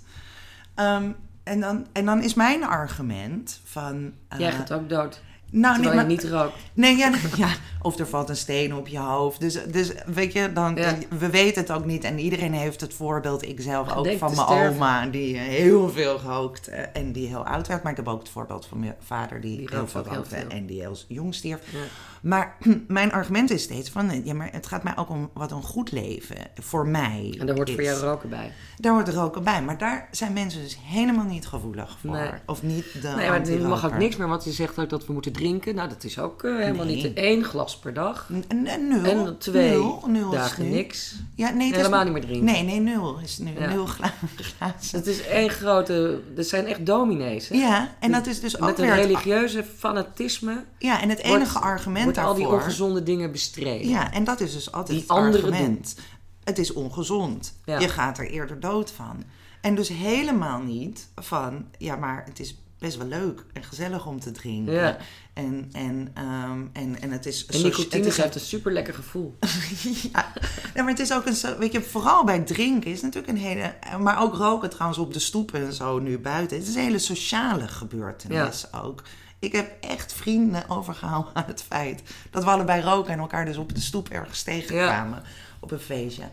Ehm, en, dan, en dan is mijn argument van... eh, Jij gaat ook dood. Nou, terwijl nee, je maar- niet rookt. Nee, ja, ja, of er valt een steen op je hoofd. Dus, dus weet je, dan, Ja. we weten het ook niet. En iedereen heeft het voorbeeld, ik zelf ook, van mijn sterven. oma... die heel veel rookt eh, en die heel oud werd. Maar ik heb ook het voorbeeld van mijn vader... die, Die heel veel rookte veel. en die heel jong stierf. Ja. Maar mijn argument is steeds van... eh, ja, maar het gaat mij ook om wat een goed leven voor mij En daar hoort voor jou roken bij. Daar hoort roken bij. Maar daar zijn mensen dus helemaal niet gevoelig voor. Nee. Of niet de Nee, maar je mag ook niks meer, want je zegt ook dat we moeten drinken. Nou, dat is ook eh, helemaal Nee. niet één glas per dag. N- nul. En twee nul, nul dagen niks. Ja, nee, het is Helemaal niet meer drinken. Nee, nee, nul is nu. Ja. Nul gla- glazen. Het is één grote... Er zijn echt dominees, hè? Ja, en dat is dus ook Met een het- religieuze fanatisme ja, en het wordt- enige argument wordt al die daarvoor... ongezonde dingen bestreden. Ja, en dat is dus altijd Die het argument. Het is ongezond. Ja. Je gaat er eerder dood van. En dus helemaal niet van... Ja, maar het is best wel leuk en gezellig om te drinken. Ja. En, en, ehm, en, en het is... En nicotine het is geeft een super lekker gevoel. ja, maar het is ook een, weet je, vooral bij drinken is natuurlijk een hele, maar ook roken trouwens op de stoepen en zo nu buiten. Het is een hele sociale gebeurtenis ook. Ik heb echt vrienden overgehouden aan het feit dat we allebei roken en elkaar dus op de stoep ergens tegenkwamen op een feestje.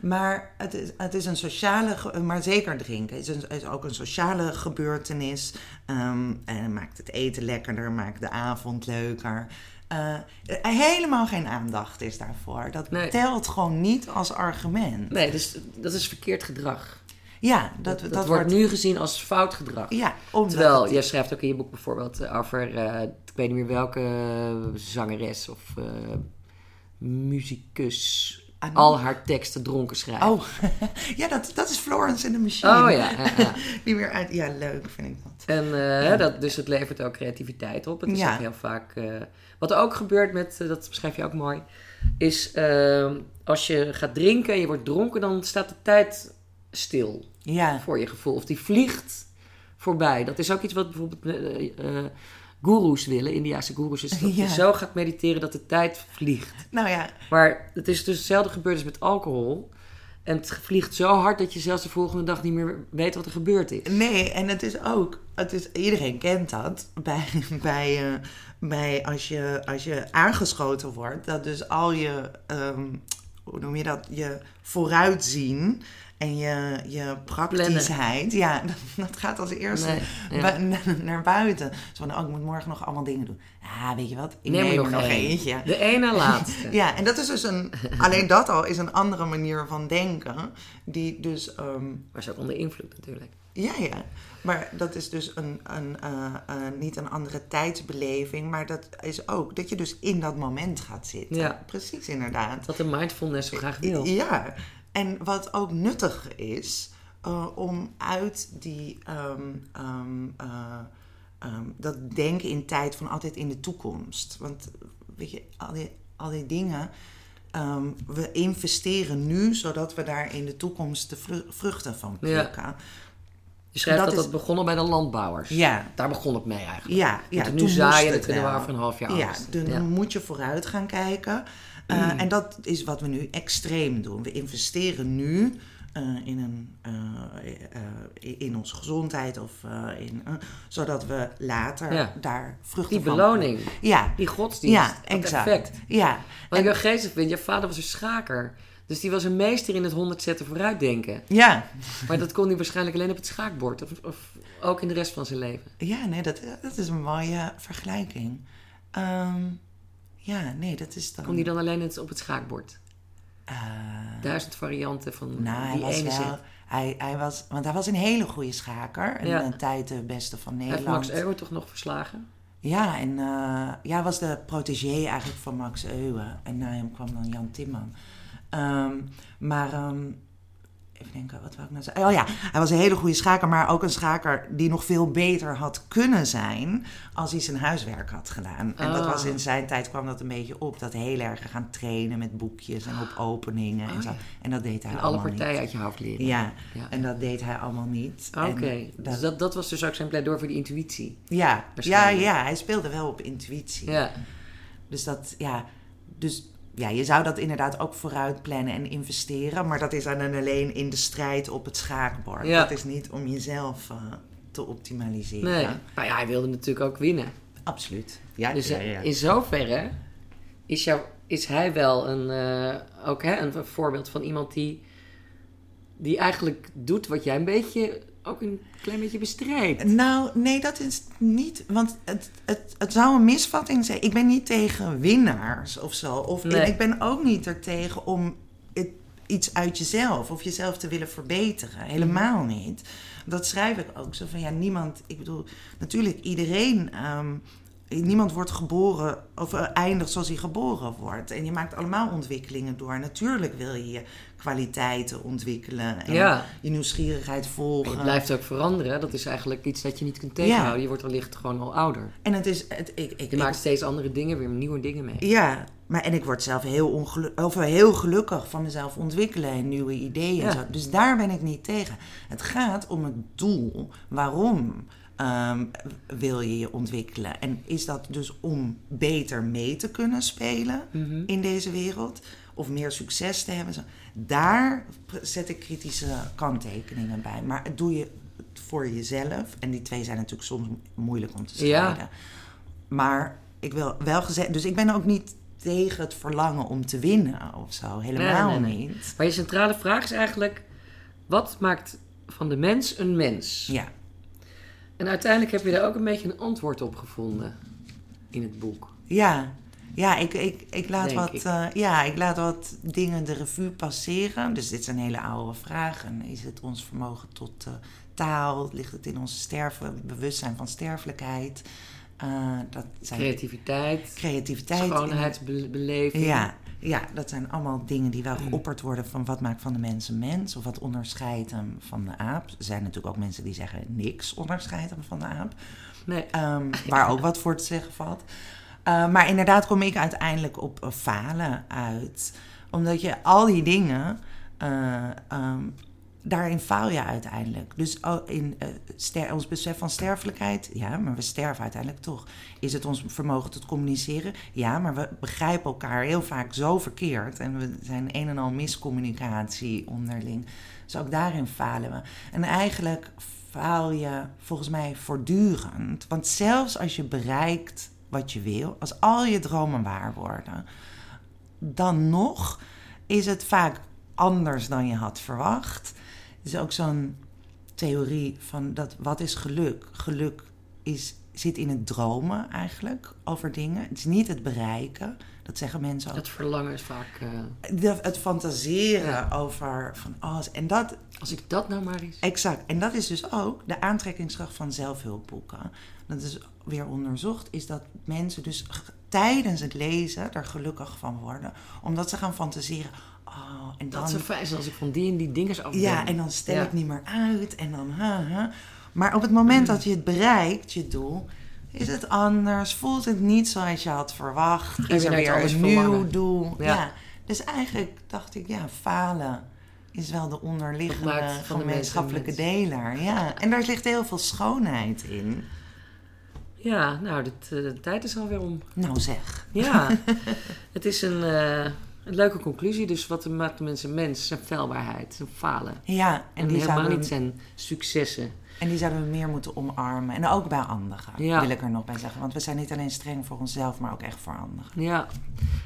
Maar het is, het is een sociale, maar zeker drinken is, een, is ook een sociale gebeurtenis. Ehm, en maakt het eten lekkerder, maakt de avond leuker. Eh, helemaal geen aandacht is daarvoor. Dat Nee. telt gewoon niet als argument. Nee, dus dat is verkeerd gedrag. Ja, dat, Dat, dat, wordt nu gezien als fout gedrag. Ja, omdat Terwijl, het- jij schrijft ook in je boek bijvoorbeeld eh, over, eh, ik weet niet meer welke zangeres of eh muzikus Al haar teksten dronken schrijft. Oh, ja, dat, dat is Florence in the Machine. Oh ja, ja, ja. Die weer uit... Ja, leuk vind ik dat. En eh, dat, dus het levert ook creativiteit op. Het is Ja. ook heel vaak. eh, wat er ook gebeurt met, eh, dat beschrijf je ook mooi, is eh, als je gaat drinken en je wordt dronken, dan staat de tijd stil Ja, voor je gevoel. Of die vliegt voorbij. Dat is ook iets wat bijvoorbeeld goeroes willen, Indiaanse goeroes, is dat Ja. je zo gaat mediteren dat de tijd vliegt. nou ja, Maar het is dus hetzelfde gebeurd als met alcohol. En het vliegt zo hard dat je zelfs de volgende dag niet meer weet wat er gebeurd is. Nee, en het is ook, het is, iedereen kent dat bij, bij, eh, bij als, je, als je aangeschoten wordt, dat dus al je, ehm, hoe noem je dat, je vooruitzien en je, je praktischheid, ja, dat, dat gaat als eerste Nee, ja. bu- naar buiten. Zo van, oh, ik moet morgen nog allemaal dingen doen. Ja, weet je wat, ik Neem neem, er nog nog één. eentje. De ene laatste. Ja, en dat is dus een, alleen dat al is een andere manier van denken, die dus... Maar is ook onder invloed natuurlijk. Ja, ja. Maar dat is dus een, een, eh, eh, niet een andere tijdsbeleving, maar dat is ook dat je dus in dat moment gaat zitten. Ja. Precies, inderdaad. Dat de mindfulness zo graag wil. Ja, en wat ook nuttig is eh, om uit die, ehm, ehm, eh, ehm, dat denken in tijd van altijd in de toekomst. Want weet je, al die, al die dingen, we investeren nu zodat we daar in de toekomst de vru- vruchten van Ja. Je schrijft dat dat dat, begonnen bij de landbouwers. Ja. Daar begon het mee eigenlijk. Ja, ja moeten nu toen zaaien en het kunnen we over een half jaar Ja, dan Ja. Mm. moet je vooruit gaan kijken. Uh, En dat is wat we nu extreem doen. We investeren nu eh, in, een, eh, eh, in onze gezondheid, of, eh, in, eh, zodat we later Ja. daar vruchten Die van beloning, Ja, die godsdienst, ja, dat exact. effect. Ja, Wat ik wel geestig vind, je vader was een schaker. Dus die was een meester in het 100 zetten vooruitdenken. ja. Maar dat kon hij waarschijnlijk alleen op het schaakbord. Of, of ook in de rest van zijn leven. ja nee, dat, dat is een mooie vergelijking. Ehm, ja, nee, dat is dan... Kon hij dan alleen het- op het schaakbord? Eh, Duizend varianten van Nou, hij die was ene wel. zet. Hij, hij was, want hij was een hele goede schaker. En Ja. een tijd de beste van Hij heeft Nederland. Max Euwe toch nog verslagen? Ja, en eh, ja, hij was de protégé eigenlijk van Max Euwe. En na hem kwam dan Jan Timman. Ehm, maar ehm, even denken, wat wou ik nou zeggen? Oh ja, hij was een hele goede schaker, maar ook een schaker die nog veel beter had kunnen zijn als hij zijn huiswerk had gedaan. En dat Ah. was in zijn tijd kwam dat een beetje op, dat heel erg gaan trainen met boekjes en op openingen en Oh zo. ja. En dat deed hij En alle allemaal partijen niet. uit je hoofd leren. Ja, Ja. en dat deed hij allemaal niet. Oké, dus dat, dat was dus ook zijn pleidooi voor die intuïtie. Ja, ja, ja, hij speelde wel op intuïtie. Ja, Dus dat, ja, dus ja, je zou dat inderdaad ook vooruit plannen en investeren, maar dat is dan alleen in de strijd op het schaakbord. Ja. Dat is niet om jezelf eh, te optimaliseren. nee. Maar ja, hij wilde natuurlijk ook winnen. Absoluut. Ja, Dus ja, eh, ja. in zoverre is, jou, is hij wel een, eh, ook, hè, een voorbeeld van iemand die, die eigenlijk doet wat jij een beetje, ook een klein beetje bestrijdt. Nou, nee, dat is niet. Want het, het, het zou een misvatting zijn. Ik ben niet tegen winnaars of zo. Of Nee. ik ben ook niet er tegen om het, iets uit jezelf of jezelf te willen verbeteren. Helemaal niet. Dat schrijf ik ook zo van ja, niemand. Ik bedoel, natuurlijk iedereen. ehm, Niemand wordt geboren of eh, eindigt zoals hij geboren wordt. En je maakt allemaal ontwikkelingen door. Natuurlijk wil je je kwaliteiten ontwikkelen en Ja. je nieuwsgierigheid En volgen. je blijft ook veranderen. Dat is eigenlijk iets dat je niet kunt tegenhouden. Je wordt wellicht gewoon al ouder. En het is. Het, ik, ik, Je maakt steeds andere dingen, weer nieuwe dingen mee. Ja, maar en ik word zelf heel, ongelu- of heel gelukkig van mezelf ontwikkelen en nieuwe ideeën. Ja. En zo. Dus daar ben ik niet tegen. Het gaat om het doel. Waarom ehm, wil je je ontwikkelen? En is dat dus om beter mee te kunnen spelen Mhm. in deze wereld? Of meer succes te hebben? Daar zet ik kritische kanttekeningen bij. Maar doe je het voor jezelf. En die twee zijn natuurlijk soms moeilijk om te Ja. scheiden. Maar ik wil wel gezegd, dus ik ben ook niet tegen het verlangen om te winnen of zo. Helemaal Nee, nee, nee. niet. Maar je centrale vraag is eigenlijk: wat maakt van de mens een mens? Ja, En uiteindelijk heb je daar ook een beetje een antwoord op gevonden in het boek. ja. Ja, ik, ik, ik, laat Denk wat, ik. eh, ja, ik laat wat dingen de revue passeren. Dus dit is een hele oude vraag. En is het ons vermogen tot eh, taal? Ligt het in ons sterven, bewustzijn van sterfelijkheid? Eh, dat zijn Creativiteit, creativiteit. schoonheidsbeleving. Ja, ja, dat zijn allemaal dingen die wel geopperd worden van wat maakt van de mens een mens of wat onderscheidt hem van de aap. Er zijn natuurlijk ook mensen die zeggen niks onderscheidt hem van de aap, Nee, Ehm, waar ook wat voor te zeggen valt. Eh, maar inderdaad kom ik uiteindelijk op falen uit, omdat je al die dingen, eh, ehm, daarin faal je uiteindelijk. Dus oh, in eh, ster- ons besef van sterfelijkheid, ja, maar we sterven uiteindelijk toch. Is het ons vermogen tot communiceren? Ja, maar we begrijpen elkaar heel vaak zo verkeerd. En we zijn een en al miscommunicatie onderling. Dus ook daarin falen we. En eigenlijk faal je volgens mij voortdurend. Want zelfs als je bereikt wat je wil, als al je dromen waar worden, dan nog is het vaak anders dan je had verwacht. Is ook zo'n theorie van dat wat is geluk? Geluk is zit in het dromen eigenlijk over dingen. Het is niet het bereiken. Dat zeggen mensen ook. Het verlangen is vaak... eh, De- het fantaseren Ja. over van alles. En dat, als ik dat nou maar eens... exact. En dat is dus ook de aantrekkingskracht van zelfhulpboeken. Dat is weer onderzocht, is dat mensen dus tijdens het lezen er gelukkig van worden. Omdat ze gaan fantaseren. Oh, en dan, Dat ze fijn zijn als ik van die en die dingen af ja, en dan stel Ja. ik niet meer uit. En dan, ha, ha. Maar op het moment dat je het bereikt, je doel, is het anders. Voelt het niet zoals je had verwacht. Is er weer een nieuw doel. Ja. Ja. Dus eigenlijk dacht ik, ja, falen is wel de onderliggende van de gemeenschappelijke mensen deler. Ja. En daar ligt heel veel schoonheid in. Ja, nou, eh, de tijd is alweer om. Nou zeg. Ja, het is een, eh, een leuke conclusie. Dus wat maakt de mensen mens? Zijn feilbaarheid, zijn falen. Ja, En, en die, helemaal zouden, niet zijn successen. en die zouden we meer moeten omarmen. En ook bij anderen, Ja. wil ik er nog bij zeggen. Want we zijn niet alleen streng voor onszelf, maar ook echt voor anderen. Ja,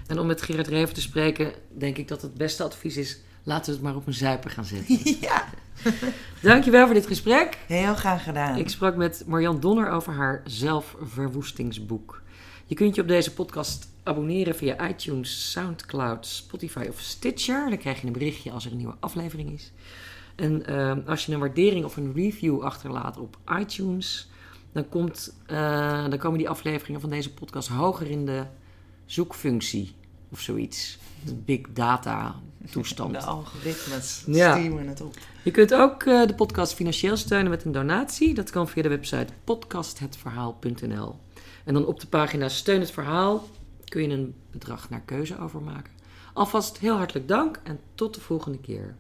en om met Gerard Reven te spreken, denk ik dat het beste advies is: laten we het maar op een zuiper gaan zetten. ja, Dankjewel voor dit gesprek. heel graag gedaan. Ik sprak met Marian Donner over haar zelfverwoestingsboek. Je kunt je op deze podcast abonneren via iTunes, Soundcloud, Spotify of Stitcher. Dan krijg je een berichtje als er een nieuwe aflevering is. En eh, als je een waardering of een review achterlaat op iTunes, dan, komt, eh, dan komen die afleveringen van deze podcast hoger in de zoekfunctie of zoiets. De big data toestand. De algoritmes Ja. het op. Je kunt ook eh, de podcast financieel steunen met een donatie. Dat kan via de website podcasthetverhaal.nl. En dan op de pagina Steun het Verhaal kun je een bedrag naar keuze overmaken. Alvast heel hartelijk dank en tot de volgende keer.